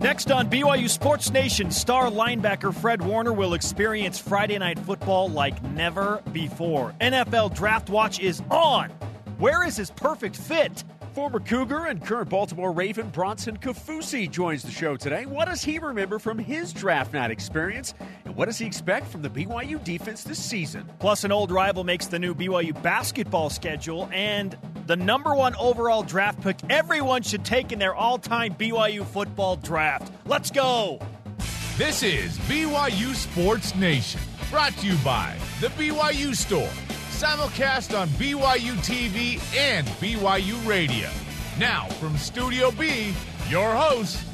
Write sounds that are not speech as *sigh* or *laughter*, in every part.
Next on BYU Sports Nation, star linebacker Fred Warner will experience Friday night football like never before. NFL Draft Watch is on. Where is his perfect fit? Former Cougar and current Baltimore Raven Bronson Kaufusi joins the show today. What does he remember from his draft night experience? And what does he expect from the BYU defense this season? Plus, an old rival makes the new BYU basketball schedule, and the number one overall draft pick everyone should take in their all time BYU football draft. Let's go! This is BYU Sports Nation, brought to you by The BYU Store simulcast on BYU TV and BYU Radio. Now, from Studio B, your hosts,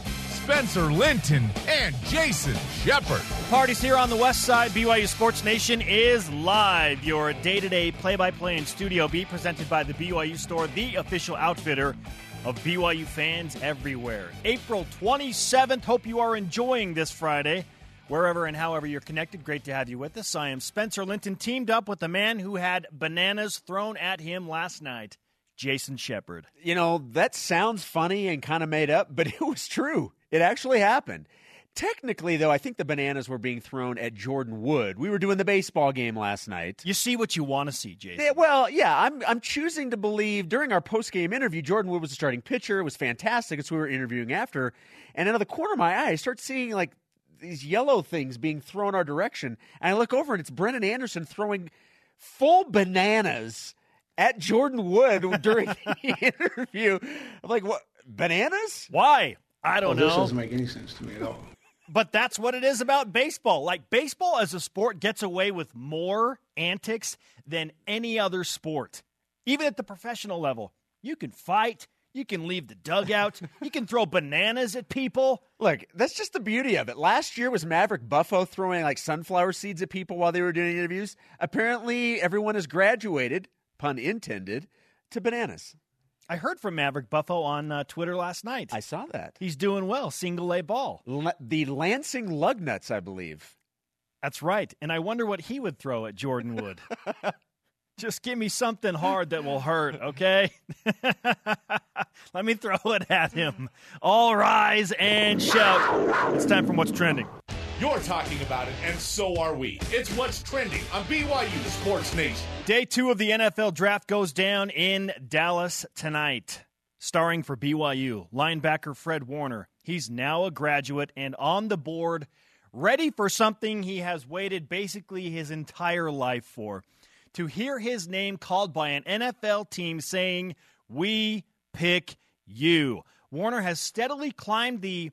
Spencer Linton and Jason Shepard. Parties here on the west side. BYU Sports Nation is live. Your day to day play by play in Studio B, presented by the BYU Store, the official outfitter of BYU fans everywhere. April 27th. Hope you are enjoying this Friday. Wherever and however you're connected, great to have you with us. I am Spencer Linton, teamed up with the man who had bananas thrown at him last night, Jason Shepard. You know, that sounds funny and kind of made up, but *laughs* it was true. It actually happened. Technically, though, I think the bananas were being thrown at Jordan Wood. We were doing the baseball game last night. You see what you want to see, Jason. Yeah, well, yeah, I'm I'm choosing to believe during our post game interview, Jordan Wood was a starting pitcher. It was fantastic. It's who we were interviewing after. And out of the corner of my eye, I start seeing like these yellow things being thrown our direction. And I look over and it's Brennan Anderson throwing full bananas at Jordan Wood *laughs* during the *laughs* interview. I'm like, what? Bananas? Why? I don't well, know. This doesn't make any sense to me at all. But that's what it is about baseball. Like, baseball as a sport gets away with more antics than any other sport, even at the professional level. You can fight, you can leave the dugout. *laughs* you can throw bananas at people. Look, that's just the beauty of it. Last year was Maverick Buffo throwing like sunflower seeds at people while they were doing interviews. Apparently, everyone has graduated, pun intended, to bananas. I heard from Maverick Buffo on uh, Twitter last night. I saw that. He's doing well, single A ball. The Lansing Lugnuts, I believe. That's right. And I wonder what he would throw at Jordan Wood. *laughs* Just give me something hard that will hurt, okay? *laughs* Let me throw it at him. All rise and shout. It's time for What's Trending. You're talking about it, and so are we. It's What's Trending on BYU Sports Nation. Day two of the NFL draft goes down in Dallas tonight. Starring for BYU, linebacker Fred Warner. He's now a graduate and on the board, ready for something he has waited basically his entire life for to hear his name called by an NFL team saying, We pick you. Warner has steadily climbed the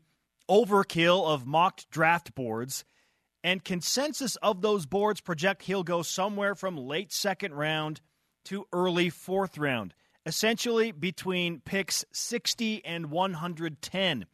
overkill of mocked draft boards, and consensus of those boards project he'll go somewhere from late second round to early fourth round, essentially between picks 60 and 110.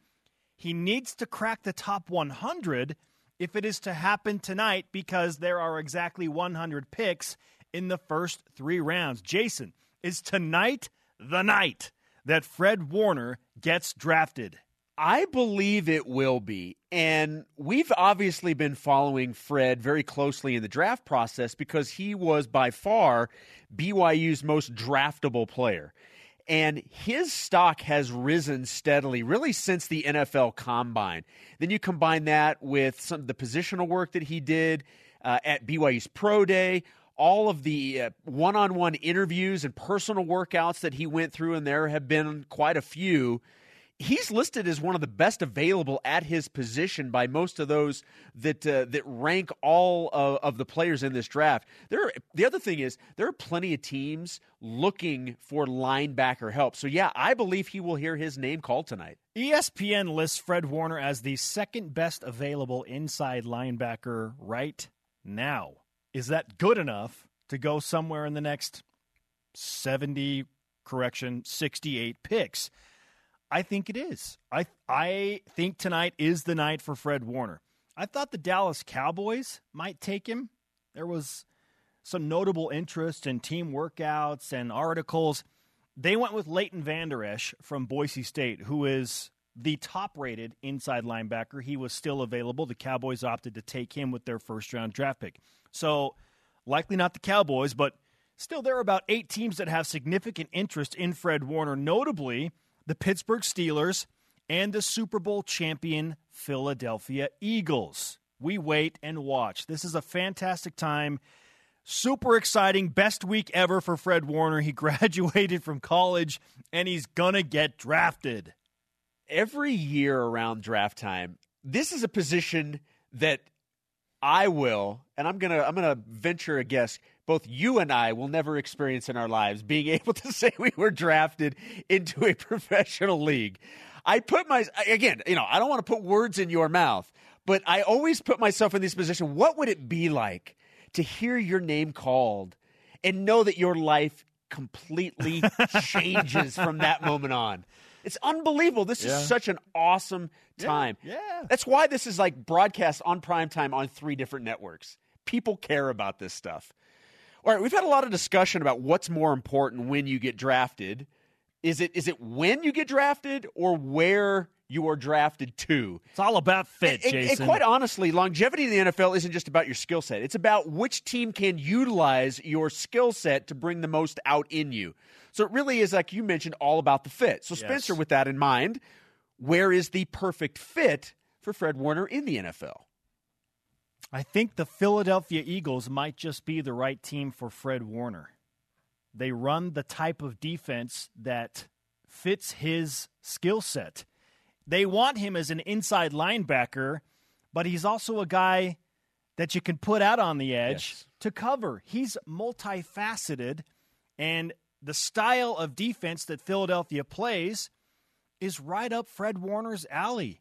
He needs to crack the top 100 if it is to happen tonight because there are exactly 100 picks in the first three rounds. Jason, is tonight the night that Fred Warner gets drafted? I believe it will be. And we've obviously been following Fred very closely in the draft process because he was by far BYU's most draftable player. And his stock has risen steadily, really since the NFL Combine. Then you combine that with some of the positional work that he did uh, at BYU's Pro Day, all of the one on one interviews and personal workouts that he went through, and there have been quite a few. He's listed as one of the best available at his position by most of those that uh, that rank all of, of, the players in this draft. There, are, the other thing is there are plenty of teams looking for linebacker help. So yeah, I believe he will hear his name called tonight. ESPN lists Fred Warner as the second best available inside linebacker right now. Is that good enough to go somewhere in the next 70, correction, 68 picks? I think it is. I I think tonight is the night for Fred Warner. I thought the Dallas Cowboys might take him. There was some notable interest in team workouts and articles. They went with Leighton Vander Esch from Boise State, who is the top rated inside linebacker. He was still available. The Cowboys opted to take him with their first round draft pick. So, likely not the Cowboys, but still, there are about eight teams that have significant interest in Fred Warner, notably the Pittsburgh Steelers and the Super Bowl champion Philadelphia Eagles. We wait and watch. This is a fantastic time. Super exciting. Best week ever for Fred Warner. He *laughs* graduated from college and he's going to get drafted. Every year around draft time, this is a position that I will, and I'm gonna I'm gonna venture a guess. Both you and I will never experience in our lives being *laughs* able to say we were drafted into a *laughs* professional league. I put my again, you know, I don't want to put words in your mouth, but I always put myself in this position. What would it be like to hear your name called and know that your life completely *laughs* changes from that moment on? It's unbelievable. This Yeah. is such an awesome time. yeah. That's why this is like broadcast on prime time on three different networks. People care about this stuff. All right, we've had a lot of discussion about what's more important when you get drafted. Is it is it when you get drafted or where you are drafted to? It's all about fit, And- Jason. And quite honestly, longevity in the NFL isn't just about your skill set. It's about which team can utilize your skill set to bring the most out in you. So it really is, like you mentioned, all about the fit. So, Spencer, with that in mind, where is the perfect fit for Fred Warner in the NFL? I think the Philadelphia Eagles might just be the right team for Fred Warner. They run the type of defense that fits his skill set. They want him as an inside linebacker, but he's also a guy that you can put out on the edge Yes. to cover. He's multifaceted, and the style of defense that Philadelphia plays is right up Fred Warner's alley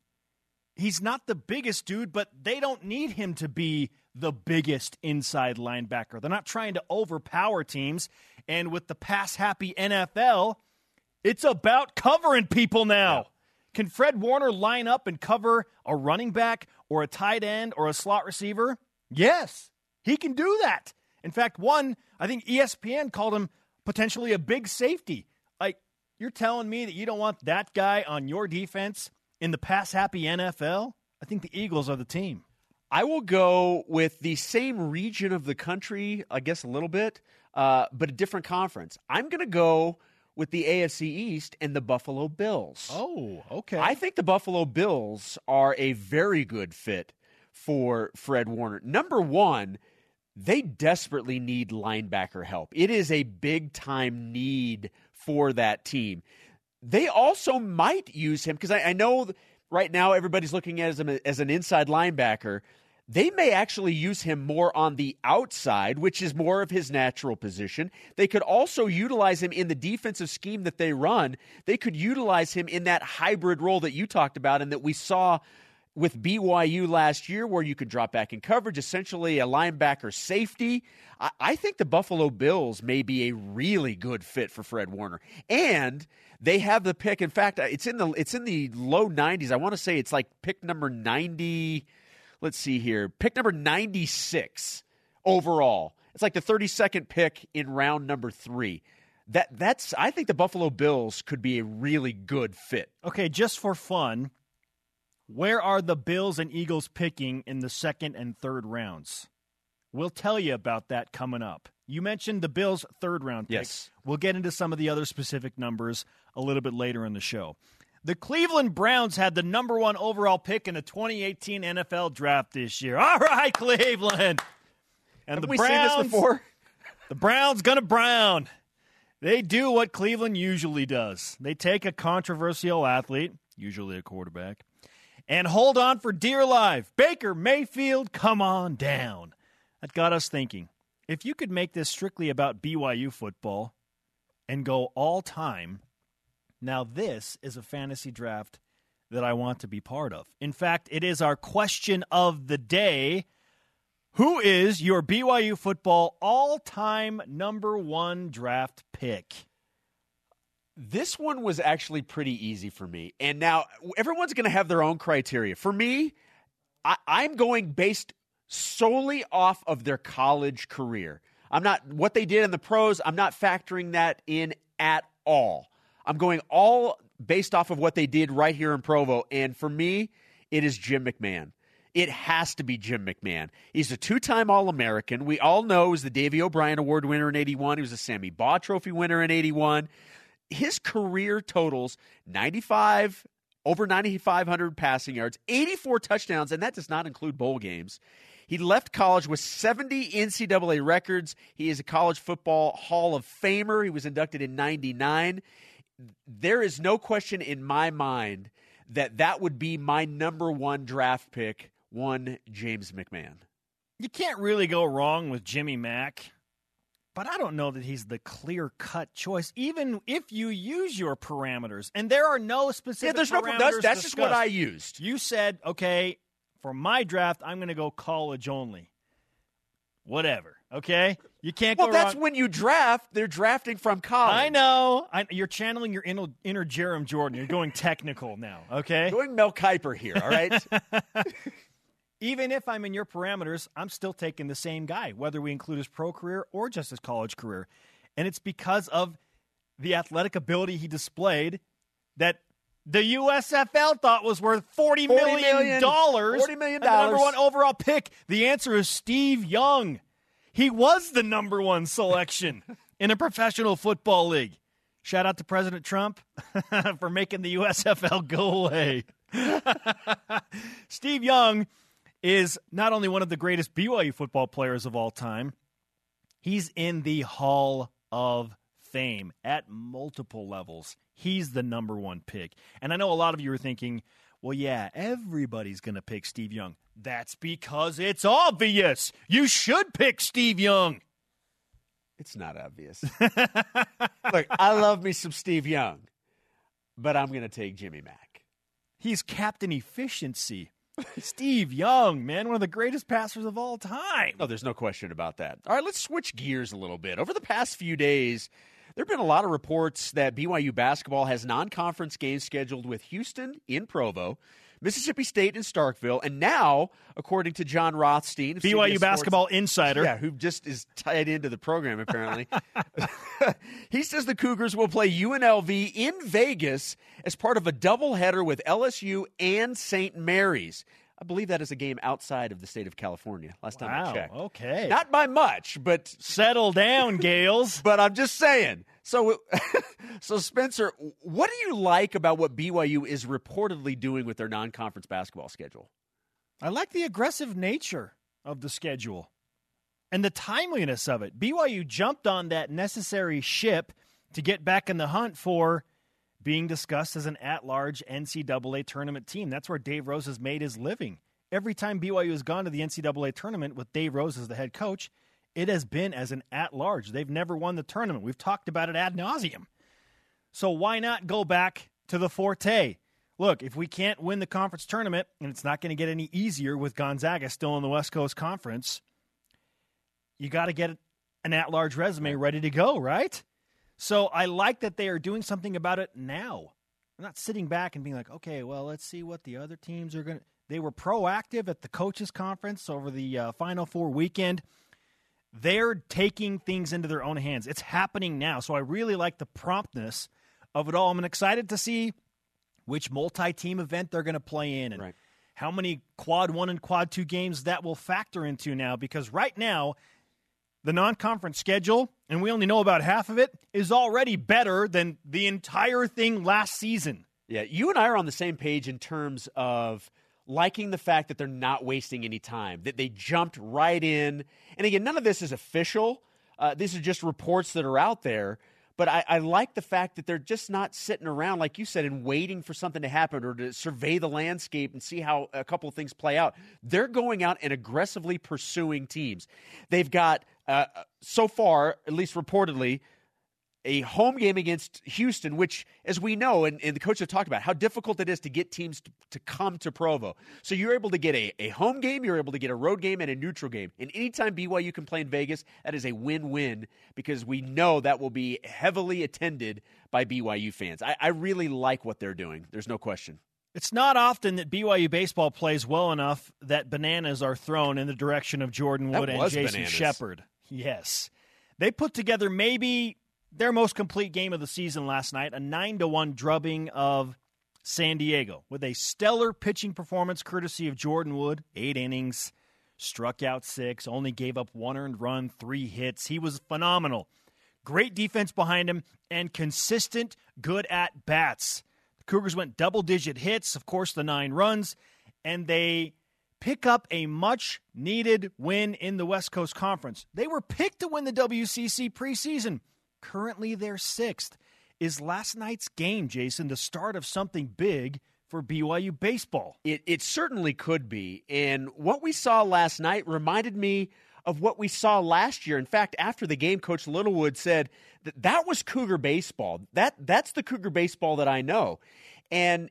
he's not the biggest dude, but they don't need him to be the biggest inside linebacker. They're not trying to overpower teams. And with the pass happy NFL, it's about covering people now. Can Fred Warner line up and cover a running back or a tight end or a slot receiver? Yes, he can do that. In fact, one, I think ESPN called him potentially a big safety. Like, you're telling me that you don't want that guy on your defense in the pass happy NFL? I think the Eagles are the team. I will go with the same region of the country, I guess a little bit, uh, but a different conference. I'm going to go with the AFC East and the Buffalo Bills. Oh, okay. I think the Buffalo Bills are a very good fit for Fred Warner. Number one, they desperately need linebacker help. It is a big time need for that team. They also might use him because I, I know right now everybody's looking at him as an inside linebacker. They may actually use him more on the outside, which is more of his natural position. They could also utilize him in the defensive scheme that they run. They could utilize him in that hybrid role that you talked about and that we saw with BYU last year, where you could drop back in coverage, essentially a linebacker safety. I, I think the Buffalo Bills may be a really good fit for Fred Warner, and they have the pick. In fact, it's in the it's in the low 90s. I want to say it's like pick number 90. Let's see here, pick number 96 overall. It's like the 32nd pick in round number three. That that's I think the Buffalo Bills could be a really good fit. okay, just for fun, where are the Bills and Eagles picking in the second and third rounds? We'll tell you about that coming up. You mentioned the Bills' third round pick. Yes. We'll get into some of the other specific numbers a little bit later in the show. The Cleveland Browns had the number one overall pick in the 2018 NFL draft this year. All right, *laughs* Cleveland. And Have the we Browns, seen this before? *laughs* The Browns gonna brown. They do what Cleveland usually does. They take a controversial athlete, usually a quarterback, and hold on for dear life. Baker Mayfield, come on down. That got us thinking. If you could make this strictly about BYU football and go all time, now this is a fantasy draft that I want to be part of. In fact, it is our question of the day. Who is your BYU football all time number one draft pick? This one was actually pretty easy for me. And now everyone's going to have their own criteria. For me, I, I'm going based solely off of their college career. I'm not what they did in the pros, I'm not factoring that in at all. I'm going all based off of what they did right here in Provo. And for me, it is Jim McMahon. It has to be Jim McMahon. He's a two time All American. We all know he was the Davy O'Brien Award winner in 81. He was a Sammy Baugh Trophy winner in 81. His career totals 95 over 9,500 passing yards, 84 touchdowns, and that does not include bowl games. He left college with 70 NCAA records. He is a college football Hall of Famer. He was inducted in 99. There is no question in my mind that that would be my number one draft pick, one James McMahon. You can't really go wrong with Jimmy Mack, but I don't know that he's the clear cut choice, even if you use your parameters. And there are no specific Yeah, there's no. parameters That's, that's just what. I used. You said, okay, for my draft, I'm going to go college only. Whatever. Okay, you can't go. Well, that's wrong. when you draft. They're drafting from college. I know. I, you're channeling your inner, inner Jerem Jordan. You're going technical now. Okay. *laughs* Going Mel Kiper here. All right. *laughs* *laughs* Even if I'm in your parameters, I'm still taking the same guy, whether we include his pro career or just his college career. And it's because of the athletic ability he displayed that the USFL thought was worth forty $40 million. $40 million the number one overall pick. The answer is Steve Young. He was the number one selection *laughs* in a professional football league. Shout out to President Trump *laughs* for making the USFL go away. *laughs* Steve Young is not only one of the greatest BYU football players of all time, he's in the Hall of Fame at multiple levels. He's the number one pick. And I know a lot of you are thinking, well, yeah, everybody's going to pick Steve Young. That's because it's obvious. You should pick Steve Young. It's not obvious. *laughs* Look, I love me some Steve Young, but I'm going to take Jimmy Mack. He's captain efficiency. Steve Young, man, one of the greatest passers of all time. No, there's no question about that. All right, let's switch gears a little bit. Over the past few days, there have been a lot of reports that BYU basketball has non conference games scheduled with Houston in Provo, Mississippi State in Starkville, and now, according to Jon Rothstein, BYU Sports- basketball insider. Yeah, who just is tied into the program apparently. *laughs* he says the Cougars will play UNLV in Vegas as part of a doubleheader with LSU and St. Mary's. I believe that is a game outside of the state of California. Last time I checked. Okay. Not by much, but Settle down, Gales. *laughs* but I'm just saying. So *laughs* so Spencer, what do you like about what BYU is reportedly doing with their non-conference basketball schedule? I like the aggressive nature of the schedule and the timeliness of it. BYU jumped on that necessary ship to get back in the hunt for being discussed as an at large NCAA tournament team. That's where Dave Rose has made his living. Every time BYU has gone to the NCAA tournament with Dave Rose as the head coach, it has been as an at large. They've never won the tournament. We've talked about it ad nauseum. So why not go back to the forte? Look, if we can't win the conference tournament, and it's not going to get any easier with Gonzaga still in the West Coast Conference, you got to get an at large resume ready to go, right? So I like that they are doing something about it now. They're not sitting back and being like, okay, well, let's see what the other teams are going to. They were proactive at the coaches' conference over the uh, Final Four weekend. They're taking things into their own hands. It's happening now. So I really like the promptness of it all. I'm excited to see which multi team event they're going to play in and Right. how many quad one and quad two games that will factor into now. Because right now, the non conference schedule, and we only know about half of it, is already better than the entire thing last season. Yeah, you and I are on the same page in terms of liking the fact that they're not wasting any time, that they jumped right in. And again, none of this is official. Uh, these are just reports that are out there. But I, I like the fact that they're just not sitting around, like you said, and waiting for something to happen or to survey the landscape and see how a couple of things play out. They're going out and aggressively pursuing teams. They've got, uh, so far, at least reportedly, a home game against Houston, which, as we know, and, and the coach have talked about how difficult it is to get teams to, to come to Provo. So you're able to get a, a home game, you're able to get a road game, and a neutral game. And anytime BYU can play in Vegas, that is a win win because we know that will be heavily attended by BYU fans. I, I really like what they're doing. There's no question. It's not often that BYU baseball plays well enough that bananas are thrown in the direction of Jordan Wood and Jason bananas. Shepard. Yes. They put together maybe their most complete game of the season last night, a 9 to 1 drubbing of San Diego with a stellar pitching performance courtesy of Jordan Wood, 8 innings, struck out 6, only gave up one earned run, 3 hits. He was phenomenal. Great defense behind him and consistent good at bats. The Cougars went double digit hits, of course, the nine runs, and they pick up a much needed win in the West Coast Conference. They were picked to win the WCC preseason. Currently, they're sixth. Is last night's game, Jason, the start of something big for BYU baseball? It, it certainly could be. And what we saw last night reminded me of what we saw last year. In fact, after the game, Coach Littlewood said that that was Cougar baseball. That that's the Cougar baseball that I know. And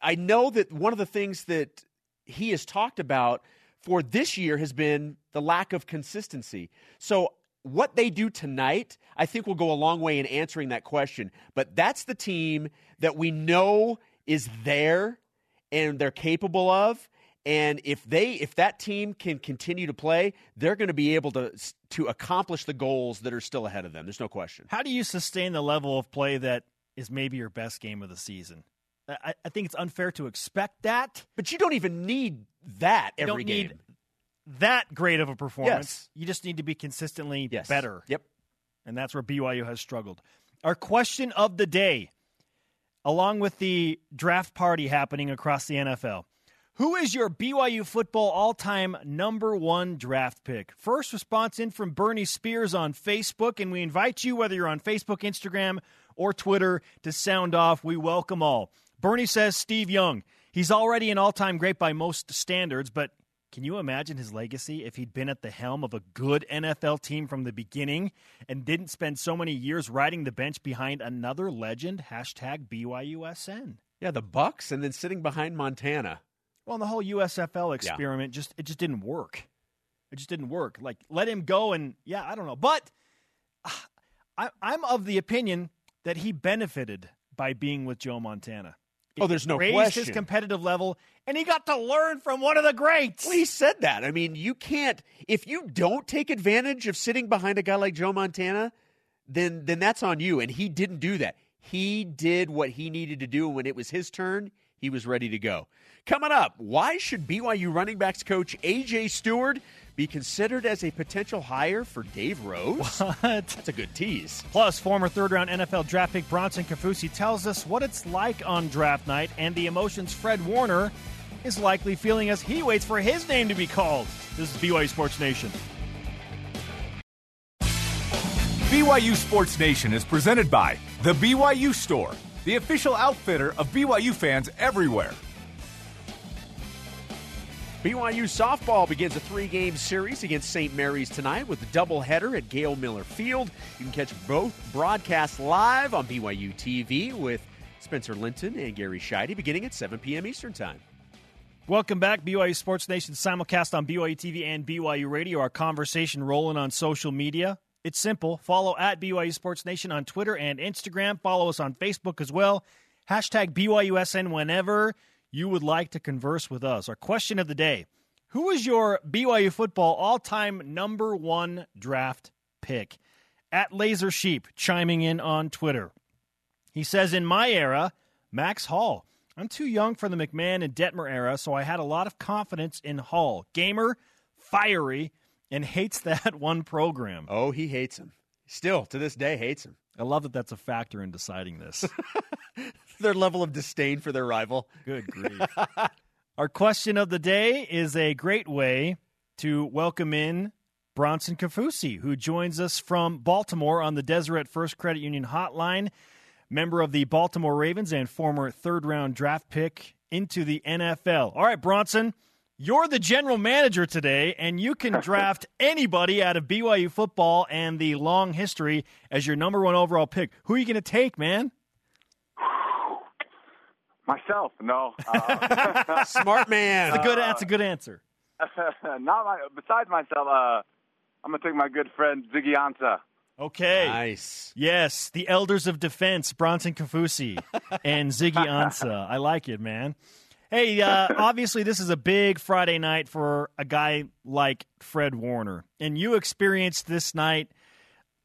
I know that one of the things that he has talked about for this year has been the lack of consistency. So what they do tonight, I think will go a long way in answering that question. But that's the team that we know is there and they're capable of. And if they if that team can continue to play, they're going to be able to to accomplish the goals that are still ahead of them. There's no question. How do you sustain the level of play that is maybe your best game of the season? I, I think it's unfair to expect that. But you don't even need that every game. That great of a performance. Yes. You just need to be consistently yes. better. Yep. And that's where BYU has struggled. Our question of the day, along with the draft party happening across the NFL. Who is your BYU football all time number one draft pick? First response in from Bernie Spears on Facebook, and we invite you, whether you're on Facebook, Instagram, or Twitter, to sound off. We welcome all. Bernie says Steve Young. He's already an all time great by most standards, but can you imagine his legacy if he'd been at the helm of a good NFL team from the beginning and didn't spend so many years riding the bench behind another legend? Hashtag BYUSN. Yeah, the Bucks, and then sitting behind Montana. Well, and the whole USFL experiment yeah. just it just didn't work. It just didn't work. Like let him go, and yeah, I don't know, but uh, I, I'm of the opinion that he benefited by being with Joe Montana. Oh, there's no raised question. his competitive level, and he got to learn from one of the greats. Well, he said that. I mean, you can't if you don't take advantage of sitting behind a guy like Joe Montana, then then that's on you. And he didn't do that. He did what he needed to do, and when it was his turn, he was ready to go. Coming up, why should BYU running backs coach AJ Stewart be considered as a potential hire for Dave Rose? *laughs* What? That's a good tease. Plus, former third round NFL draft pick Bronson Kaufusi tells us what it's like on draft night and the emotions Fred Warner is likely feeling as he waits for his name to be called. This is BYU Sports Nation. BYU Sports Nation is presented by The BYU Store, the official outfitter of BYU fans everywhere. BYU softball begins a three game series against St. Mary's tonight with a doubleheader at Gail Miller Field. You can catch both broadcasts live on BYU TV with Spencer Linton and Gary Sheide beginning at 7 p.m. Eastern Time. Welcome back, BYU Sports Nation simulcast on BYU TV and BYU Radio. Our conversation rolling on social media. It's simple. Follow at BYU Sports Nation on Twitter and Instagram. Follow us on Facebook as well. Hashtag BYUSN whenever you would like to converse with us. Our question of the day Who is your BYU football all time number one draft pick? At Laser Sheep chiming in on Twitter. He says, In my era, Max Hall. I'm too young for the McMahon and Detmer era, so I had a lot of confidence in Hall. Gamer, fiery, and hates *laughs* that one program. Oh, he hates him. Still, to this day, hates him. I love that that's a factor in deciding this. *laughs* their level of disdain for their rival. Good *laughs* grief. Our question of the day is a great way to welcome in Bronson Kaufusi, who joins us from Baltimore on the Deseret First Credit Union Hotline, member of the Baltimore Ravens and former third round draft pick into the NFL. All right, Bronson, you're the general manager today, and you can *laughs* draft anybody out of BYU football and the long history as your number one overall pick. Who are you going to take, man? *sighs* Myself, no. Uh, *laughs* Smart man. That's a good. That's a good answer. *laughs* not my. Besides myself, uh, I'm gonna take my good friend Ziggy Ansah. Okay. Nice. Yes, the elders of defense, Bronson Kaufusi and Ziggy Ansah. I like it, man. Hey, uh, obviously, this is a big Friday night for a guy like Fred Warner, and you experienced this night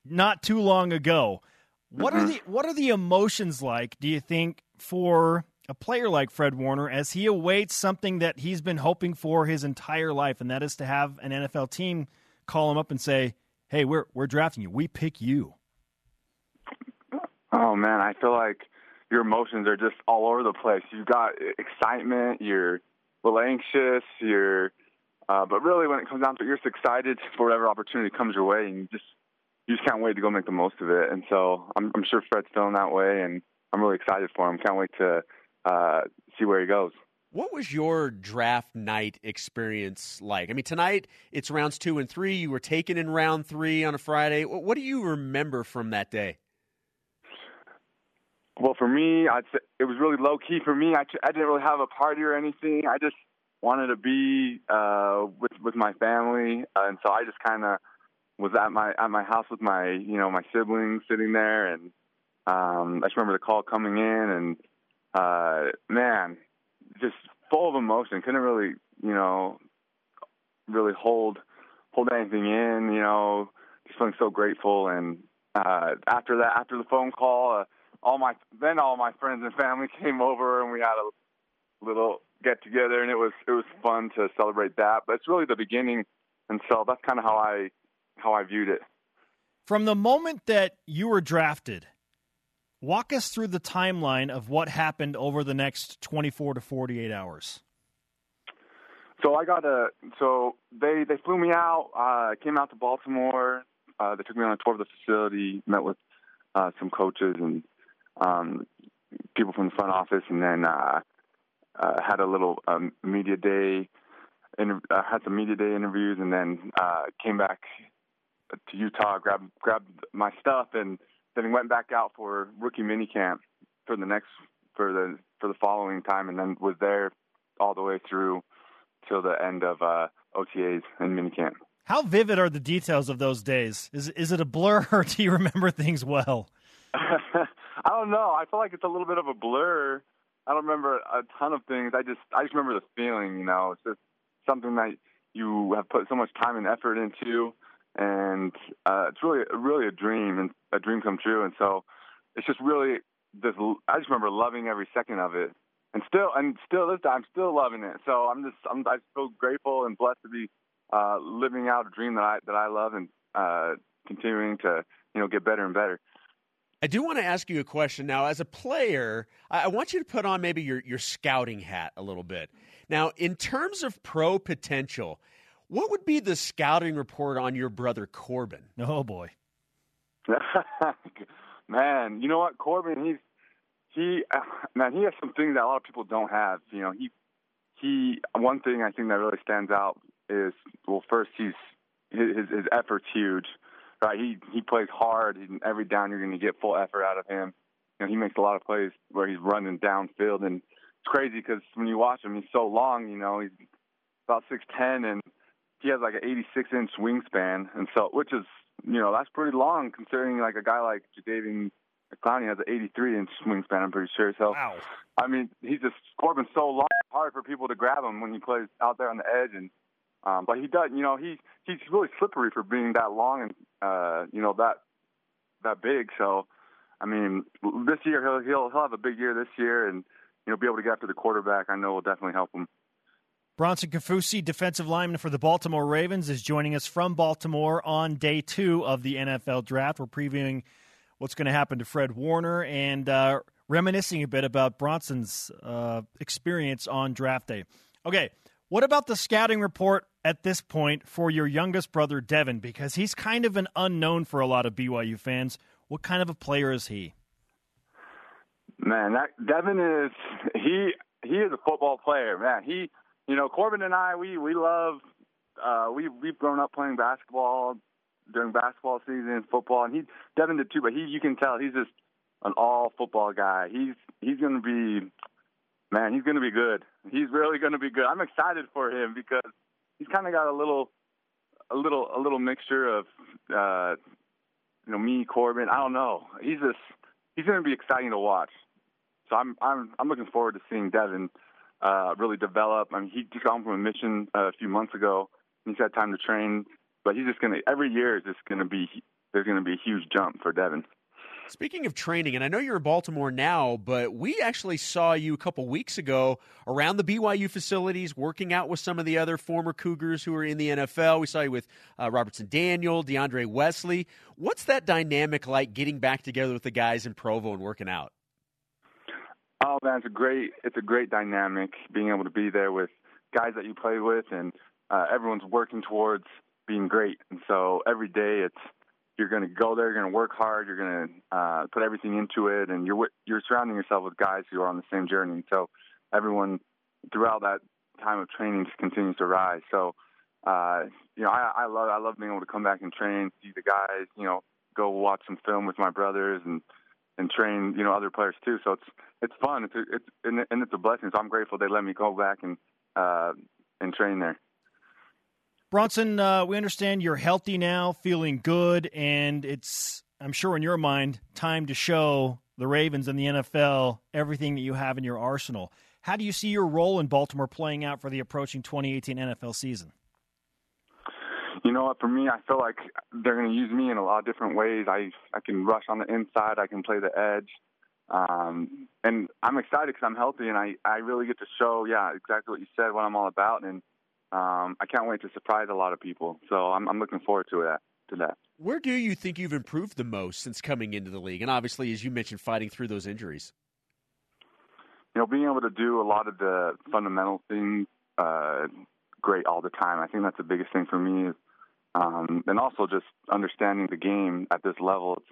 not too long ago. What are the what are the emotions like? Do you think for a player like Fred Warner as he awaits something that he's been hoping for his entire life, and that is to have an NFL team call him up and say, "Hey, we're we're drafting you. We pick you." Oh man, I feel like your emotions are just all over the place. You've got excitement, you're a little anxious, you're uh, but really when it comes down to it, you're just excited for whatever opportunity comes your way and you just you just can't wait to go make the most of it. And so I'm, I'm sure Fred's feeling that way and I'm really excited for him. Can't wait to uh, see where he goes. What was your draft night experience like? I mean, tonight it's rounds two and three. You were taken in round three on a Friday. What do you remember from that day? Well, for me, I'd say it was really low key for me. I, I didn't really have a party or anything. I just wanted to be uh, with with my family, uh, and so I just kind of was at my at my house with my you know my siblings sitting there, and um, I just remember the call coming in, and uh, man, just full of emotion. Couldn't really you know really hold hold anything in. You know, just feeling so grateful, and uh, after that, after the phone call. Uh, all my then all my friends and family *laughs* came over and we had a little get together and it was it was fun to celebrate that. But it's really the beginning. And so that's kind of how i how i viewed it. From the moment that you were drafted walk us through the timeline of what happened over the next 24 to 48 hours. So i got a so they they flew me out. Uh came out to baltimore. Uh they took me on a tour of the facility met with uh some coaches and um, people from the front office, and then uh, uh, had a little um, media day. Inter- uh, had some media day interviews, and then uh, came back to Utah, grabbed grabbed my stuff, and then went back out for rookie minicamp for the next for the for the following time, and then was there all the way through till the end of uh, OTAs and minicamp. How vivid are the details of those days? Is is it a blur, *laughs* or do you remember things well? *laughs* I don't know. I feel like it's a little bit of a blur. I don't remember a ton of things. I just I just remember the feeling. You know, it's just something that you have put so much time and effort into, and uh, it's really really a dream and a dream come true. And so it's just really this. I just remember loving every second of it, and still and still this time I'm still loving it. So I'm just I'm I so grateful and blessed to be uh, living out a dream that I that I love and uh, continuing to you know get better and better. I do want to ask you a question now. As a player, I want you to put on maybe your, your scouting hat a little bit. Now, in terms of pro potential, what would be the scouting report on your brother Corbin? Oh boy, *laughs* man, you know what, Corbin? He's he uh, *sighs* man, he has some things that a lot of people don't have. You know, he he. One thing I think that really stands out is well, first he's his his effort's huge right? He he plays hard. and every down, you're going to get full effort out of him. You know, he makes a lot of plays where he's running downfield, and it's crazy because when you watch him, he's so long. You know, he's about six ten, and he has like an 86 inch wingspan, and so which is you know that's pretty long considering like a guy like Jadeveon Clowney has an 83 inch wingspan. I'm pretty sure. So, wow. I mean, he's just Corbin's so long, hard for people to grab him when he plays out there on the edge, and um, but he does, you know, he he's really slippery for being that long and uh, you know that that big. So, I mean, this year he'll he'll he'll have a big year this year, and you know, be able to get after the quarterback. I know will definitely help him. Bronson Kaufusi, defensive lineman for the Baltimore Ravens, is joining us from Baltimore on day two of the NFL draft. We're previewing what's going to happen to Fred Warner and uh, reminiscing a bit about Bronson's uh, experience on draft day. Okay, what about the scouting report at this point for your youngest brother, Devin? Because he's kind of an unknown for a lot of BYU fans. What kind of a player is he? Man, that Devin is he he is a football player, man. He you know, Corbin and I we we love uh we we've grown up playing basketball during basketball season, football, and he Devin did too, but he you can tell he's just an all football guy. He's he's gonna be man, he's going to be good. He's really going to be good. I'm excited for him because he's kind of got a little, a little, a little mixture of, uh, you know, me, Corbin. I don't know. He's just, he's going to be exciting to watch. So I'm, I'm, I'm looking forward to seeing Devin uh, really develop. I mean, he just got home from a mission uh, a few months ago. He's had time to train, but he's just going to. Every year is just going to be. There's going to be a huge jump for Devin. Speaking of training, and I know you're in Baltimore now, but we actually saw you a couple weeks ago around the BYU facilities working out with some of the other former Cougars who are in the NFL. We saw you with uh, Robertson Daniel, DeAndre Wesley. What's that dynamic like getting back together with the guys in Provo and working out? Oh man, it's a great it's a great dynamic being able to be there with guys that you play with, and uh, everyone's working towards being great. And so every day it's you're going to go there, you're going to work hard, you're going to uh, put everything into it, and you're you're surrounding yourself with guys who are on the same journey. So everyone throughout that time of training just continues to rise. So uh, you know, I, I love I love being able to come back and train, see the guys, you know, go watch some film with my brothers and and train, you know, other players too. So it's it's fun. It's it's and, and it's a blessing. So I'm grateful they let me go back and uh, and train there. Bronson, uh, we understand you're healthy now, feeling good, and it's I'm sure in your mind time to show the Ravens and the NFL everything that you have in your arsenal. How do you see your role in Baltimore playing out for the approaching 2018 NFL season? You know what? For me, I feel like they're going to use me in a lot of different ways. I I can rush on the inside. I can play the edge. Um, and I'm excited because I'm healthy and I, I really get to show, yeah, exactly what you said, what I'm all about. And um, I can't wait to surprise a lot of people. So I'm, I'm looking forward to that. To that. Where do you think you've improved the most since coming into the league? And obviously, as you mentioned, fighting through those injuries. You know, being able to do a lot of the fundamental things uh, great all the time. I think that's the biggest thing for me. Is, um, and also just understanding the game at this level. It's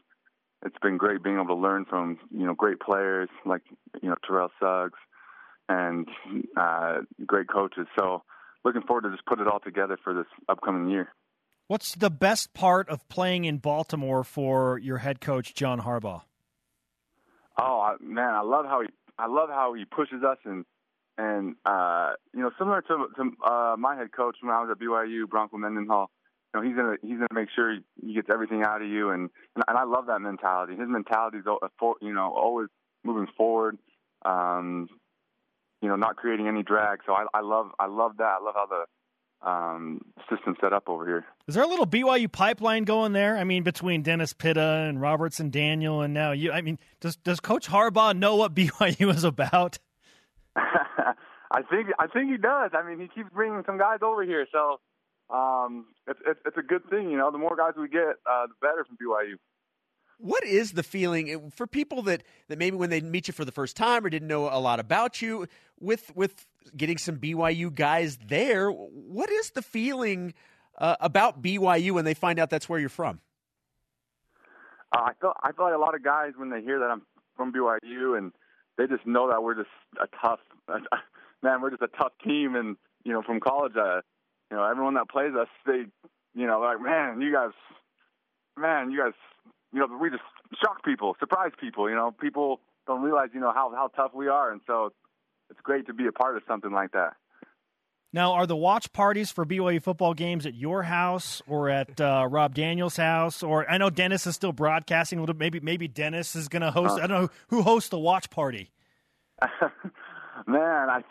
it's been great being able to learn from you know great players like you know Terrell Suggs and uh, great coaches. So looking forward to just put it all together for this upcoming year. What's the best part of playing in Baltimore for your head coach John Harbaugh? Oh man, I love how he I love how he pushes us and and uh, you know similar to to uh, my head coach when I was at BYU, Bronco Mendenhall you know he's gonna he's gonna make sure he, gets everything out of you, and, and and I love that mentality. His mentality is you know always moving forward, um, you know, not creating any drag. So I, I love I love that. I love how the um, system set up over here. Is there a little BYU pipeline going there? I mean, between Dennis Pitta and Robertson Daniel, and now you. I mean, does does Coach Harbaugh know what *laughs* BYU is about? *laughs* I think I think he does. I mean, he keeps bringing some guys over here, so um, it's, it's, it's a good thing. You know, the more guys we get, uh, the better from BYU. What is the feeling for people that, that maybe when they meet you for the first time or didn't know a lot about you with with getting some BYU guys there? What is the feeling uh, about BYU when they find out that's where you're from? Uh, I feel I feel like a lot of guys when they hear that I'm from BYU and they just know that we're just a tough *laughs* man. We're just a tough team, and you know from college. Uh, you know, everyone that plays us, they, you know, like, man, you guys, man, you guys, you know, we just shock people, surprise people. You know, people don't realize, you know, how how tough we are, and so it's great to be a part of something like that. Now, are the watch parties for BYU football games at your house or at uh, Rob Daniels' house? Or I know Dennis is still broadcasting. Maybe maybe Dennis is going to host. Uh, I don't know who hosts the watch party. *laughs* Man, I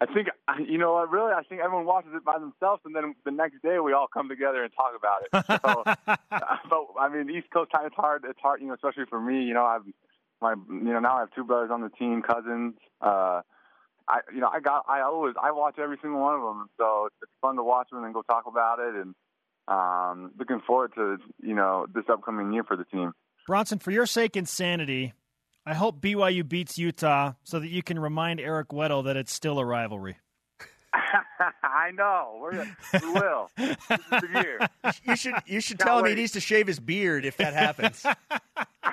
I think you know what. Really, I think everyone watches it by themselves, and then the next day we all come together and talk about it. So, *laughs* but I mean, East Coast time it's hard. It's hard, you know, especially for me. You know, I've my you know now I have two brothers on the team, cousins. Uh, I you know I got I always I watch every single one of them, so it's fun to watch them and go talk about it. And um, looking forward to you know this upcoming year for the team. Bronson, for your sake and sanity, I hope BYU beats Utah so that you can remind Eric Weddle that it's still a rivalry. *laughs* I know. We're, we will. this is the year. *laughs* You should you should tell him he needs to shave his beard if that happens. *laughs*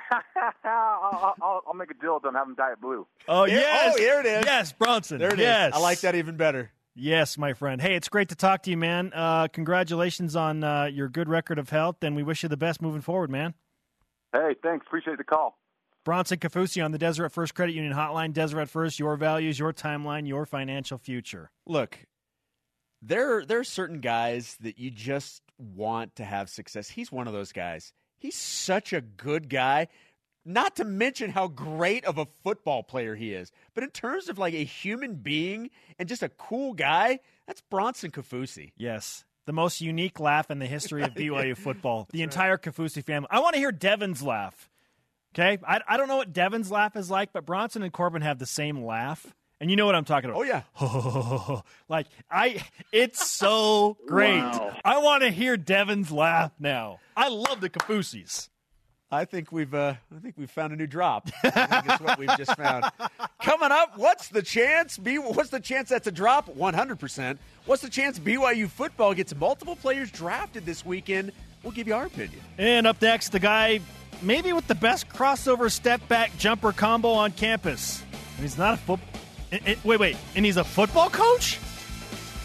I'll, I'll, I'll, make a deal with him. Have him dye it blue. Oh yes, oh here it is. Yes, Bronson. There it yes. Is. I like that even better. Yes, my friend. Hey, it's great to talk to you, man. Uh, congratulations on uh, your good record of health, and we wish you the best moving forward, man. Hey, thanks. Appreciate the call. Bronson Kaufusi on the Deseret First Credit Union Hotline. Deseret First, your values, your timeline, your financial future. Look, there there are certain guys that you just want to have success. He's one of those guys. He's such a good guy. Not to mention how great of a football player he is. But in terms of like a human being and just a cool guy, that's Bronson Kaufusi. Yes. The most unique laugh in the history of *laughs* BYU football. The entire Kaufusi family. I want to hear Devin's laugh. Okay, I, I don't know what Devin's laugh is like, but Bronson and Corbin have the same laugh, and you know what I'm talking about. Oh yeah, *laughs* like I, it's so great. Wow. I want to hear Devin's laugh now. I love the Kaufusis. I think we've uh, I think we've found a new drop. I think it's what we've just found. *laughs* Coming up, what's the chance? B, what's the chance that's a drop? One hundred percent. What's the chance BYU football gets multiple players drafted this weekend? We'll give you our opinion. And up next, the guy maybe with the best crossover step back jumper combo on campus. And he's not a football. Wait, wait, and he's a football coach.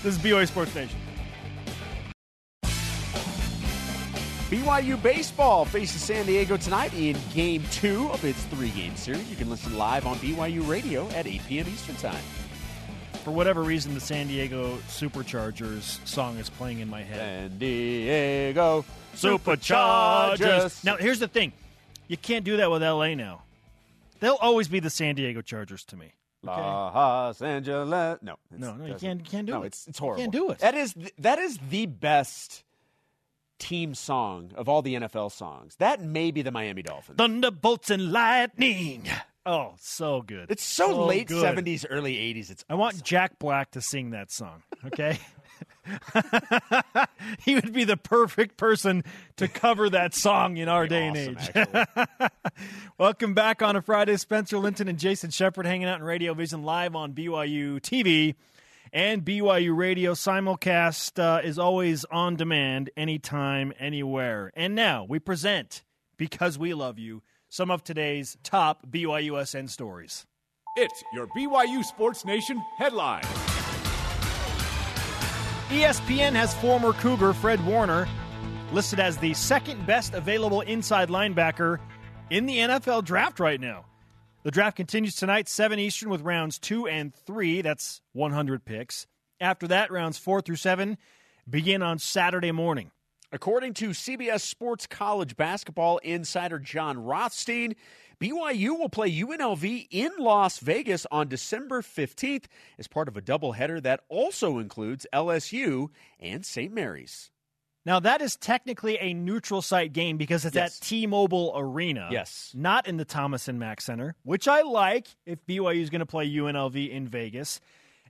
This is BYU Sports Nation. BYU baseball faces San Diego tonight in Game Two of its three-game series. You can listen live on BYU Radio at 8 p.m. Eastern Time. For whatever reason, the San Diego Superchargers song is playing in my head. San Diego Superchargers. Now, here's the thing: you can't do that with LA now. They'll always be the San Diego Chargers to me. Okay. Los Angeles. No, no, no. You can't. You can't do no, it. It's it's horrible. You can't do it. That is that is the best team song of all the NFL songs. That may be the Miami Dolphins. Thunderbolts and lightning. Oh, so good. It's so, so late good. 70s, early 80s. It's I want Jack Black to sing that song, okay? *laughs* *laughs* he would be the perfect person to cover that song in our day awesome, and age. *laughs* Welcome back on a Friday. Spencer Linton and Jason Shepard hanging out in Radio Vision live on BYU TV and BYU Radio simulcast uh, is always on demand, anytime, anywhere. And now we present, because we love you, some of today's top BYUSN stories. It's your BYU Sports Nation headline. ESPN has former Cougar Fred Warner listed as the second best available inside linebacker in the NFL draft right now. The draft continues tonight, 7 Eastern, with rounds 2 and 3. That's 100 picks. After that, rounds 4 through 7 begin on Saturday morning. According to CBS Sports College basketball insider Jon Rothstein, BYU will play UNLV in Las Vegas on December 15th as part of a doubleheader that also includes LSU and St. Mary's. Now, that is technically a neutral site game because it's Yes. at T Mobile Arena. Yes. Not in the Thomas and Mack Center, which I like if BYU is going to play UNLV in Vegas.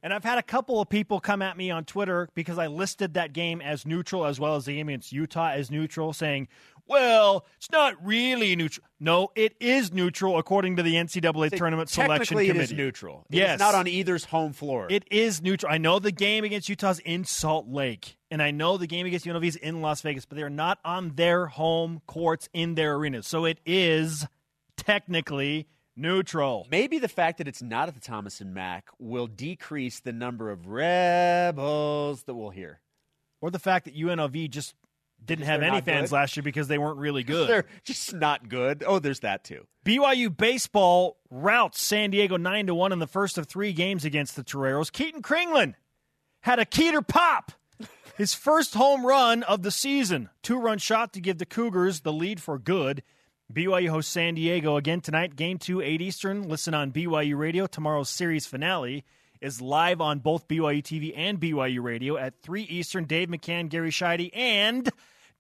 And I've had a couple of people come at me on Twitter because I listed that game as neutral as well as the game against Utah as neutral, saying, well, it's not really neutral. No, it is neutral according to the NCAA Tournament Selection Committee. it is neutral. It Yes. is not on either's home floor. It is neutral. I know the game against Utah's in Salt Lake, and I know the game against UNLV is in Las Vegas, but they're not on their home courts in their arenas. So it is technically neutral. Maybe the fact that it's not at the Thomas and Mack will decrease the number of rebels that we'll hear. Or the fact that UNLV just didn't have any fans good? last year because they weren't really good. They're just not good. Oh, there's that too. BYU baseball routs San Diego 9 to 1 in the first of 3 games against the Toreros. Keaton Kringlen had a Keeter pop. His first home run of the season. Two-run shot to give the Cougars the lead for good. BYU hosts San Diego again tonight, game 2 8 Eastern. Listen on BYU Radio. Tomorrow's series finale is live on both BYU TV and BYU Radio at 3 Eastern. Dave McCann, Gary Sheide, and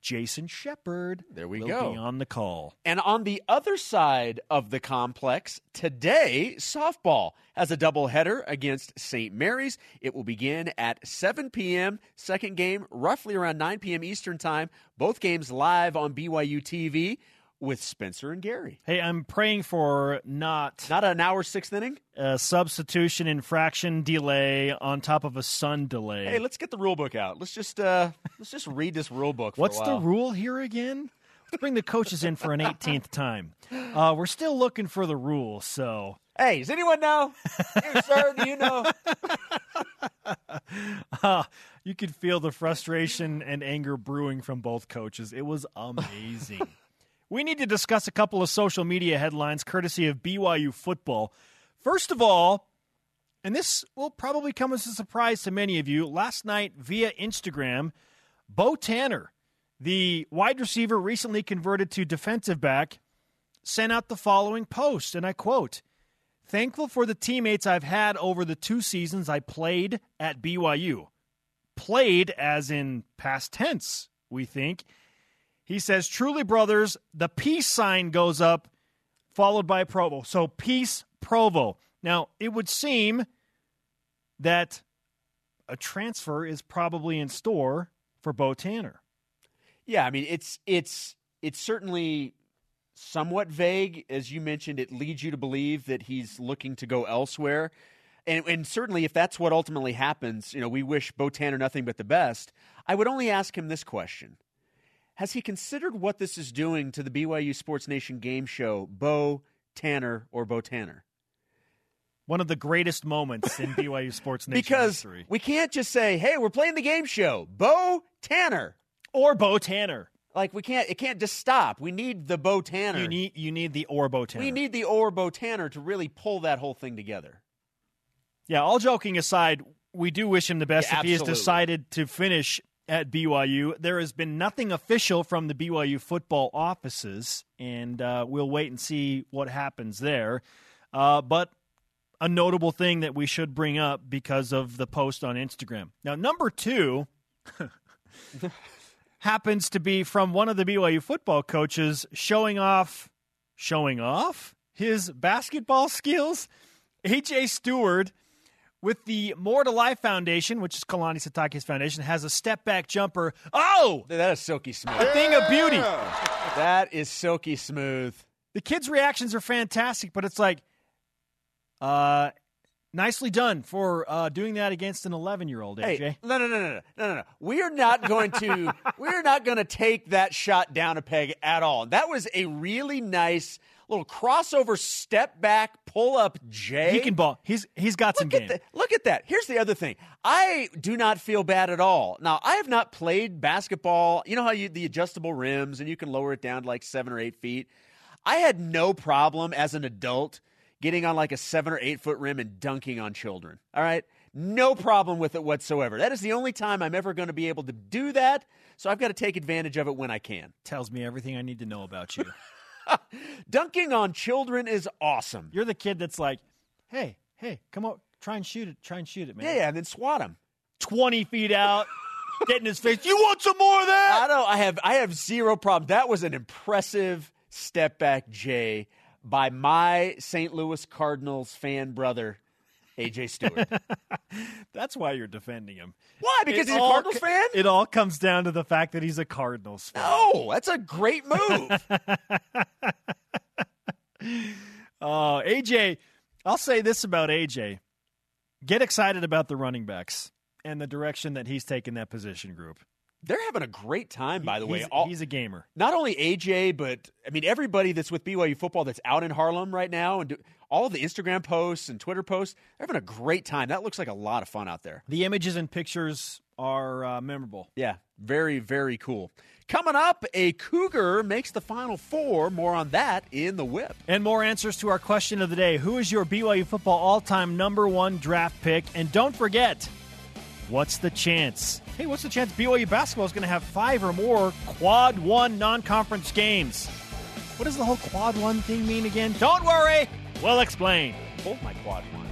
Jason Shepard There we will go. be on the call. And on the other side of the complex, today, softball has a doubleheader against St. Mary's. It will begin at 7 p.m. Second game, roughly around 9 p.m. Eastern Time. Both games live on BYU TV with Spencer and Gary. Hey, I'm praying for not Not an hour sixth inning? a substitution infraction delay on top of a sun delay. Hey, let's get the rule book out. Let's just uh let's just read this rule book. For What's the rule here again? Let's bring the coaches in for an 18th time. Uh, we're still looking for the rule, so Hey, does anyone know? hey, sir, do you know? *laughs* uh, you could feel the frustration and anger brewing from both coaches. It was amazing. We need to discuss a couple of social media headlines courtesy of BYU football. First of all, and this will probably come as a surprise to many of you, last night via Instagram, Bo Tanner, the wide receiver recently converted to defensive back, sent out the following post, and I quote Thankful for the teammates I've had over the two seasons I played at BYU. Played as in past tense, we think. He says, Truly, brothers, the peace sign goes up, followed by Provo. So, peace, Provo. Now, it would seem that a transfer is probably in store for Bo Tanner. Yeah, I mean it's it's it's certainly somewhat vague. As you mentioned, it leads you to believe that he's looking to go elsewhere. And, and certainly, if that's what ultimately happens, you know, we wish Bo Tanner nothing but the best. I would only ask him this question Has he considered what this is doing to the BYU Sports Nation game show, Bo Tanner or Bo Tanner? One of the greatest moments in BYU *laughs* Sports Nation because history. we can't just say, "Hey, we're playing the game show, Bo Tanner." Or Bo Tanner. Like we can't, it can't just stop. We need the Bo Tanner. You need you need the or Bo Tanner. we need the or Bo Tanner to really pull that whole thing together. Yeah, all joking aside, we do wish him the best Yeah, if he has decided to finish at BYU. There has been nothing official from the BYU football offices, and uh, we'll wait and see what happens there. Uh, but a notable thing that we should bring up because of the post on Instagram. Now, number two *laughs* happens to be from one of the BYU football coaches showing off, showing off his basketball skills. AJ Stewart with the More to Life Foundation, which is Kalani Sitake's foundation, has a step back jumper. Oh, that is silky smooth. Yeah! A thing of beauty. That is silky smooth. The kids' reactions are fantastic, but it's like, uh, nicely done for uh, doing that against an 11 year old. AJ, hey, no, no, no, no, no, no, no. We are not going to. *laughs* we're not going to take that shot down a peg at all. That was a really nice little crossover step back pull up Jay. He can ball. He's he's got some game. that. Look at that. Here's the other thing. I do not feel bad at all. Now, I have not played basketball. You know how you the adjustable rims and you can lower it down to like seven or eight feet. I had no problem as an adult getting on like a seven or eight foot rim and dunking on children. All right. No problem with it whatsoever. That is the only time I'm ever going to be able to do that. So I've got to take advantage of it when I can. Tells me everything I need to know about you. *laughs* *laughs* Dunking on children is awesome. You're the kid that's like, hey, hey, come on, try and shoot it, try and shoot it, man. Yeah, yeah, and then swat him. 20 feet out, *laughs* get in his face. You want some more of that? I don't. I have. I have zero problem. That was an impressive step back, Jay, by my St. Louis Cardinals fan brother, AJ Stewart. *laughs* That's why you're defending him. Why? Because It he's a Cardinals co- fan? It all comes down to the fact that he's a Cardinals fan. no, that's a great move. *laughs* Oh, AJ, I'll say this about AJ. Get excited about the running backs and the direction that he's taken that position group. They're having a great time, by the way. He's, All- he's a gamer. not only AJ, but I mean everybody that's with BYU football that's out in Harlem right now, and do, all the Instagram posts and Twitter posts. They're having a great time. That looks like a lot of fun out there. The images and pictures are uh, memorable. Yeah, very, very cool. Coming up, a Cougar makes the Final Four. More on that in the whip. And more answers to our question of the day Who is your BYU football all time number one draft pick? And don't forget, what's the chance? Hey, what's the chance BYU basketball is going to have five or more quad one non conference games? What does the whole quad one thing mean again? Don't worry, we'll explain. Hold my quad one.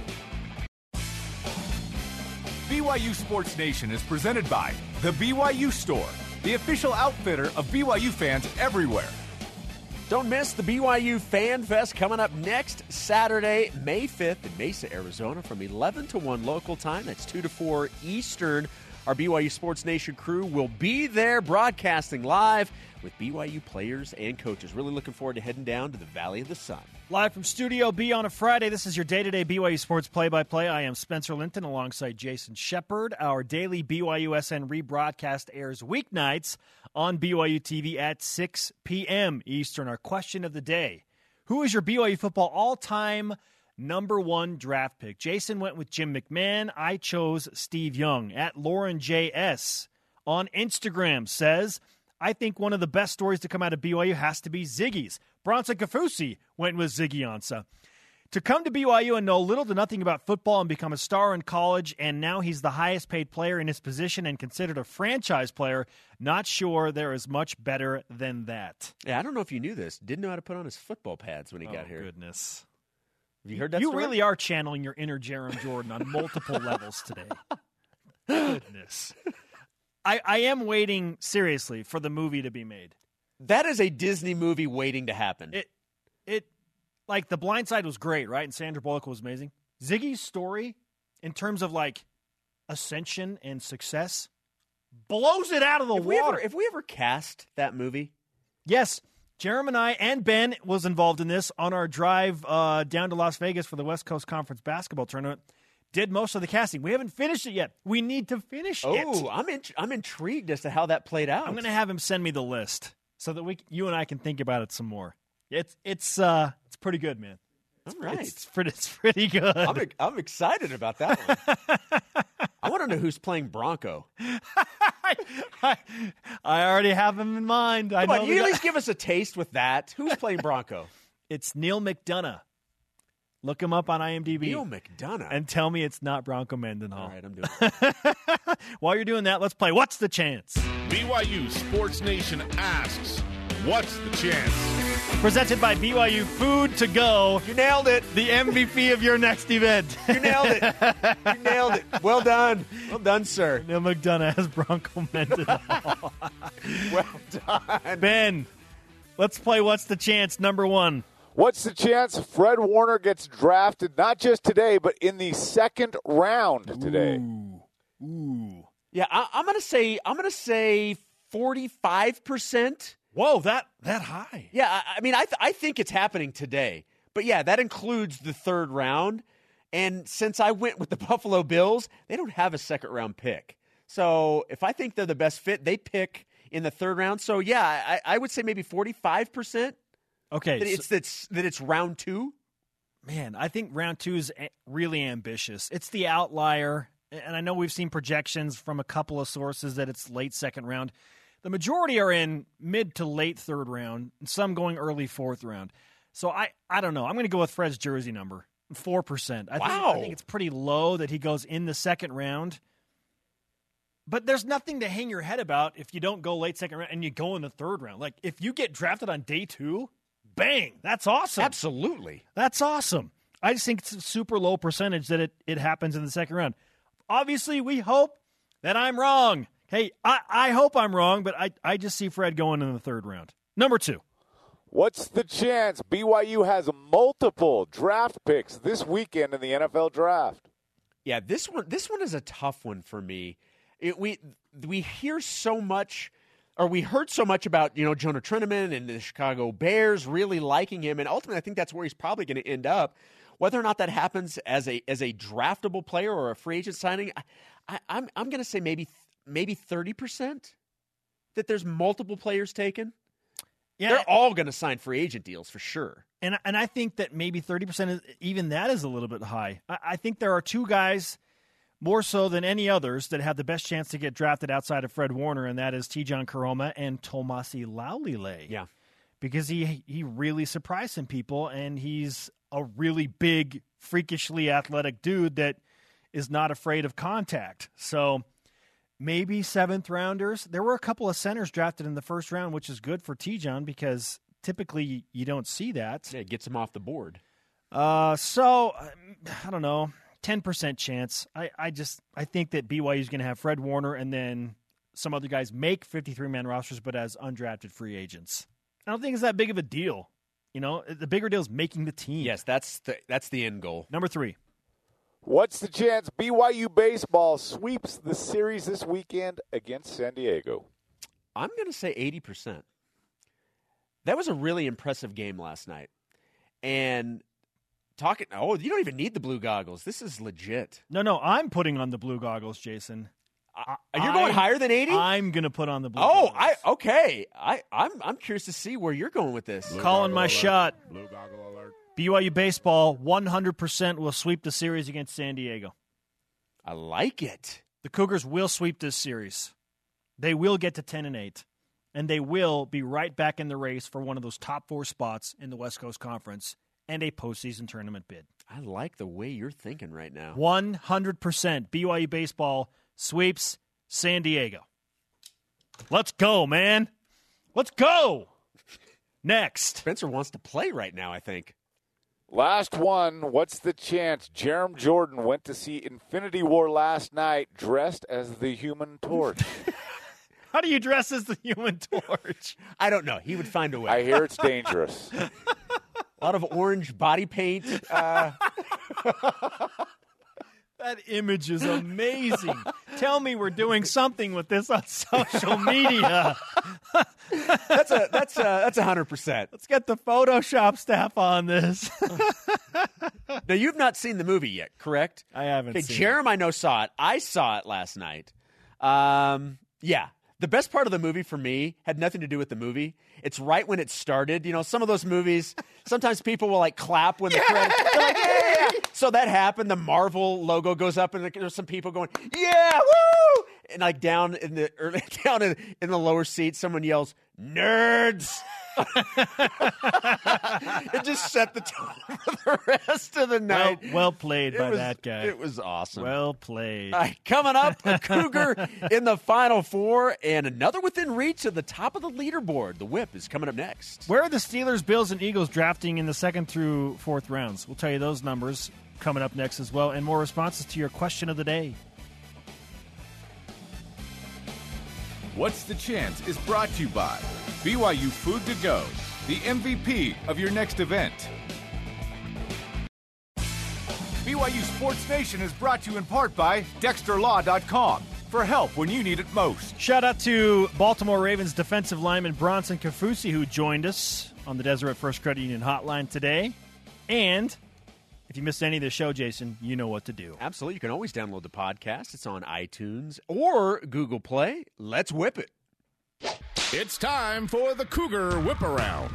BYU Sports Nation is presented by The BYU Store, the official outfitter of BYU fans everywhere. Don't miss the BYU Fan Fest coming up next Saturday, May 5th in Mesa, Arizona from 11 to 1 local time. That's 2 to 4 Eastern. Our BYU Sports Nation crew will be there broadcasting live with BYU players and coaches. Really looking forward to heading down to the Valley of the Sun. Live from Studio B on a Friday, this is your day to day BYU Sports play by play. I am Spencer Linton alongside Jason Shepard. Our daily BYUSN rebroadcast airs weeknights on BYU TV at 6 p.m. Eastern. Our question of the day Who is your BYU football all time number one draft pick? Jason went with Jim McMahon. I chose Steve Young. At Lauren J.S. on Instagram says, I think one of the best stories to come out of BYU has to be Ziggy's. Bronson Kaufusi went with Ziggy Ansah. To come to BYU and know little to nothing about football and become a star in college, and now he's the highest paid player in his position and considered a franchise player, not sure there is much better than that. Yeah, I don't know if you knew this. Didn't know how to put on his football pads when he got oh, here. goodness. Have you heard that you story? really are channeling your inner Jarom Jordan on multiple *laughs* levels today. Goodness. I, I am waiting seriously for the movie to be made. That is a Disney movie waiting to happen. It it like the blind side was great, right? And Sandra Bullock was amazing. Ziggy's story in terms of like ascension and success blows it out of the if, we water. ever, if we ever cast that movie, yes, Jarom and I and Ben was involved in this on our drive uh, down to Las Vegas for the West Coast Conference basketball tournament. Did most of the casting. We haven't finished it yet. We need to finish Oh, it. Oh, I'm in, I'm intrigued as to how that played out. I'm going to have him send me the list so that we, you and I, can think about it some more. It's it's uh it's pretty good, man. All right. It's pretty it's pretty good. I'm, I'm excited about that one. I want to know who's playing Bronco. *laughs* I, I already have him in mind. I know on, the you at least give us a taste with that. Who's playing *laughs* Bronco? It's Neal McDonough. Look him up on IMDb Neal McDonough. and tell me it's not Bronco Mendenhall. All right, I'm doing it. *laughs* While you're doing that, let's play What's the Chance? BYU Sports Nation asks, What's the chance? Presented by BYU Food to Go, You nailed it. the MVP of your next event. You nailed it. You nailed it. Well done. Well done, sir. Neal McDonough has Bronco Mendenhall. *laughs* Well done. ben, let's play What's the Chance number one. What's the chance Fred Warner gets drafted not just today, but in the second round today? Ooh. Yeah, I, I'm gonna say I'm gonna say 45 percent. Whoa, that that high. Yeah, I, I mean, I th- I think it's happening today. But yeah, that includes the third round. And since I went with the *laughs* Buffalo Bills, they don't have a second round pick. So if I think they're the best fit, they pick in the third round. So yeah, I, I would say maybe 45 percent Okay, that so- it's that's that it's round two. Man, I think round two is really ambitious. It's the outlier, and I know we've seen projections from a couple of sources that it's late second round. The majority are in mid to late third round, and some going early fourth round. So I, I don't know. I'm going to go with Fred's jersey number, four percent. I think, I think it's pretty low that he goes in the second round. But there's nothing to hang your head about if you don't go late second round and you go in the third round. Like if you get drafted on day two, bang, that's awesome. Absolutely. That's awesome. I just think it's a super low percentage that it, it happens in the second round. Obviously, we hope that I'm wrong. Hey, I, I hope I'm wrong, but I, I just see Fred going in the third round. Number two. What's the chance BYU has multiple draft picks this weekend in the NFL draft? Yeah, this one this one is a tough one for me. It, we we hear so much, or we heard so much about you know Jonah Trinnaman and the Chicago Bears really liking him, and ultimately I think that's where he's probably going to end up. Whether or not that happens as a as a draftable player or a free agent signing, I, I, I'm I'm going to say maybe maybe thirty percent that there's multiple players taken. Yeah, They're all going to sign free agent deals for sure. and and I think that maybe thirty percent is even that is a little bit high. I, I think there are two guys more so than any others that have the best chance to get drafted outside of Fred Warner, and that is Tejan Koroma and Tomasi Laulile. Yeah. because he he really surprised some people, and he's a really big, freakishly athletic dude that is not afraid of contact. So maybe seventh rounders. There were a couple of centers drafted in the first round, which is good for Tejan because typically you don't see that. Yeah, it gets him off the board. Uh, so I don't know, ten percent chance. I, I just I think that BYU is going to have Fred Warner and then some other guys make fifty-three man rosters, but as undrafted free agents. I don't think it's that big of a deal. You know, the bigger deal is making the team. Yes, that's the that's the end goal. Number three. What's the chance BYU baseball sweeps the series this weekend against San Diego? I'm going to say 80%. That was a really impressive game last night. And talking, oh, you don't even need the blue goggles. This is legit. No, no, I'm putting on the blue goggles, Jason. Uh, You're going I'm- higher than 80? I'm going to put on the blue. oh, goggles. I okay. I I'm I'm curious to see where you're going with this. calling my shot. Blue goggle alert. BYU baseball 100% will sweep the series against San Diego. I like it. The Cougars will sweep this series. They will get to 10 and 8 and they will be right back in the race for one of those top 4 spots in the West Coast Conference and a postseason tournament bid. I like the way you're thinking right now. 100% BYU baseball sweeps San Diego. Let's go, man. Let's go. Next. Spencer wants to play right now, I think. Last one. What's the chance Jarom Jordan went to see Infinity War last night dressed as the Human Torch? *laughs* How do you dress as the human torch? I don't know. He would find a way. I hear it's dangerous. *laughs* a lot of orange body paint. Uh, That image is amazing. Tell me we're doing something with this on social media. *laughs* That's a that's a that's a hundred percent. Let's get the Photoshop staff on this. *laughs* Now you've not seen the movie yet, correct? I haven't Okay, seen Jarom, I know saw it. I saw it last night. Um, yeah. The best part of the movie for me had nothing to do with the movie. It's right when it started. You know, some of those movies, sometimes people will like clap when the *laughs* credits. They're like, yeah, yeah, yeah. So that happened. The Marvel logo goes up, and there's some people going, "Yeah, woo!" And like down in the early, *laughs* down in, in the lower seat, someone yells, "Nerds!" *laughs* it just set the tone *laughs* for the rest of the night. well played It by was- that guy. It was awesome. well played. Right, coming up, a Cougar in the Final Four and another within reach of the top of the leaderboard. The whip is coming up next. Where are the Steelers, Bills, and Eagles drafting in the second through fourth rounds? We'll tell you those numbers coming up next as well, and more responses to your question of the day. What's the Chance is brought to you by BYU Food to Go, the MVP of your next event. BYU Sports Nation is brought to you in part by DexterLaw.com for help when you need it most. Shout out to Baltimore Ravens defensive lineman Bronson Kaufusi, who joined us on the Deseret First Credit Union hotline today. And if you missed any of the show, Jason, you know what to do. Absolutely. You can always download the podcast. It's on iTunes or Google Play. Let's whip it. It's time for the Cougar Whip Around.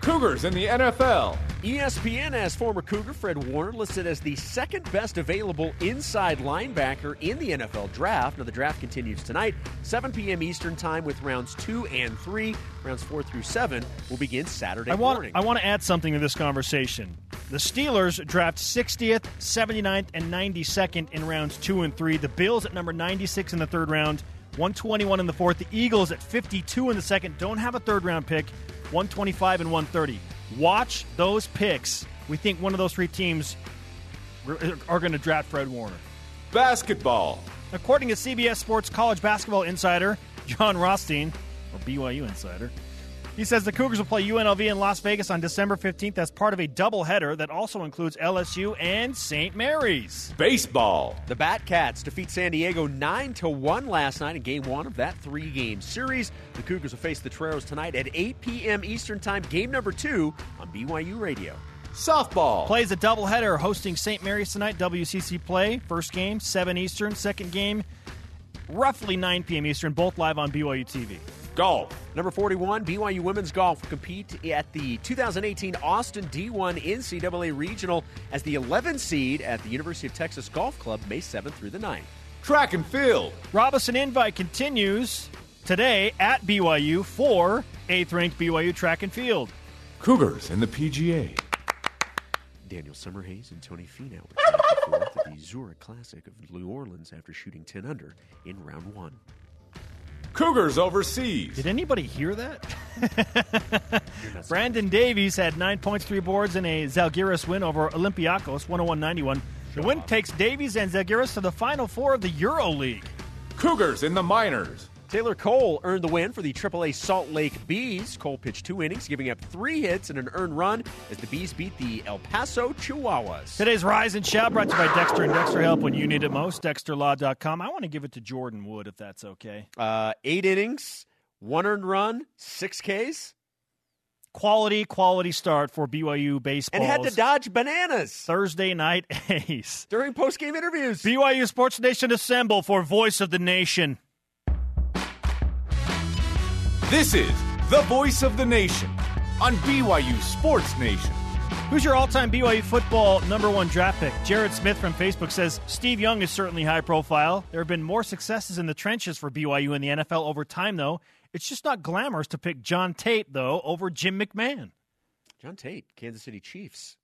Cougars in the NFL. ESPN has former Cougar Fred Warner listed as the second best available inside linebacker in the NFL draft. Now, the draft continues tonight, 7 p.m. Eastern Time, with rounds two and three. Rounds four through seven will begin Saturday I want morning. I want to add something to this conversation. The Steelers draft 60th, 79th, and 92nd in rounds two and three. The Bills at number 96 in the third round, 121 in the fourth. The Eagles at 52 in the second. Don't have a third round pick, 125 and 130. Watch those picks. We think one of those three teams are going to draft Fred Warner. Basketball. According to CBS Sports college basketball insider Jon Rothstein, or BYU insider, he says the Cougars will play UNLV in Las Vegas on December 15th as part of a doubleheader that also includes LSU and St. Mary's. Baseball. The Batcats defeat San Diego 9 to 1 last night in game one of that three game series. The Cougars will face the Toreros tonight at 8 p.m. Eastern Time, game number two on BYU Radio. Softball. Plays a doubleheader hosting St. Mary's tonight, WCC play. First game, 7 Eastern. Second game, roughly 9 p.m. Eastern, both live on BYU TV. Golf. Number 41, BYU Women's Golf will compete at the 2018 Austin D1 NCAA Regional as the 11 seed at the University of Texas Golf Club May 7th through the 9th. Track and field. Robinson Invite continues today at BYU for 8th ranked BYU track and field. Cougars in the PGA. Daniel Summerhays and Tony Finau were tied for fourth at the Zurich Classic of New Orleans after shooting 10 under in round one. Cougars overseas. Did anybody hear that? *laughs* Brandon Davies had nine points, three boards, in a Zalgiris win over Olympiacos, 101-91. The win takes Davies and Zalgiris to the Final Four of the Euro League. Cougars in the minors. Taylor Cole earned the win for the AAA Salt Lake Bees. Cole pitched two innings, giving up three hits and an earned run as the Bees beat the El Paso Chihuahuas. Today's Rise and Shout brought to you by Dexter and Dexter Help when you need it most. DexterLaw.com. I want to give it to Jordan Wood, if that's okay. Uh, eight innings, one earned run, six Ks, Quality, quality start for BYU baseball. and had to dodge bananas Thursday night *laughs* ace. during post-game interviews. BYU Sports Nation assemble for Voice of the Nation. This is the voice of the nation on BYU Sports Nation. Who's your all-time BYU football number one draft pick? Jared Smith from Facebook says Steve Young is certainly high profile. There have been more successes in the trenches for BYU in the NFL over time, though. It's just not glamorous to pick John Tait, though, over Jim McMahon. John Tait, Kansas City Chiefs,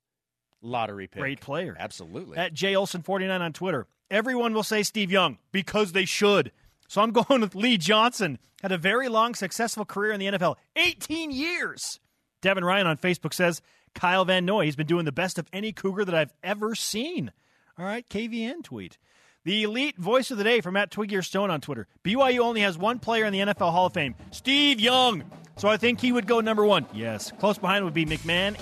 lottery pick. Great player. Absolutely. At J Olson forty nine on Twitter. Everyone will say Steve Young because they should. So I'm *laughs* going with Lee Johnson. Had a very long, successful career in the NFL, 18 years. Devin Ryan on Facebook says Kyle Van Noy. He's been doing the best of any Cougar that I've ever seen. All right, KVN tweet. The elite voice of the day from Matt Twiggy or Stone on Twitter. BYU only has one player in the NFL Hall of Fame, Steve Young. So I think he would go number one. Yes. Close behind would be McMahon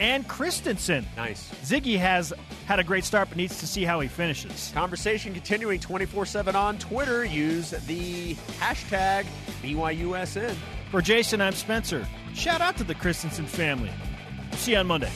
and Christensen. Nice. Ziggy has had a great start, but needs to see how he finishes. Conversation continuing 24 7 on Twitter. Use the hashtag BYUSN. For Jason, I'm Spencer. Shout out to the Christensen family. See you on Monday.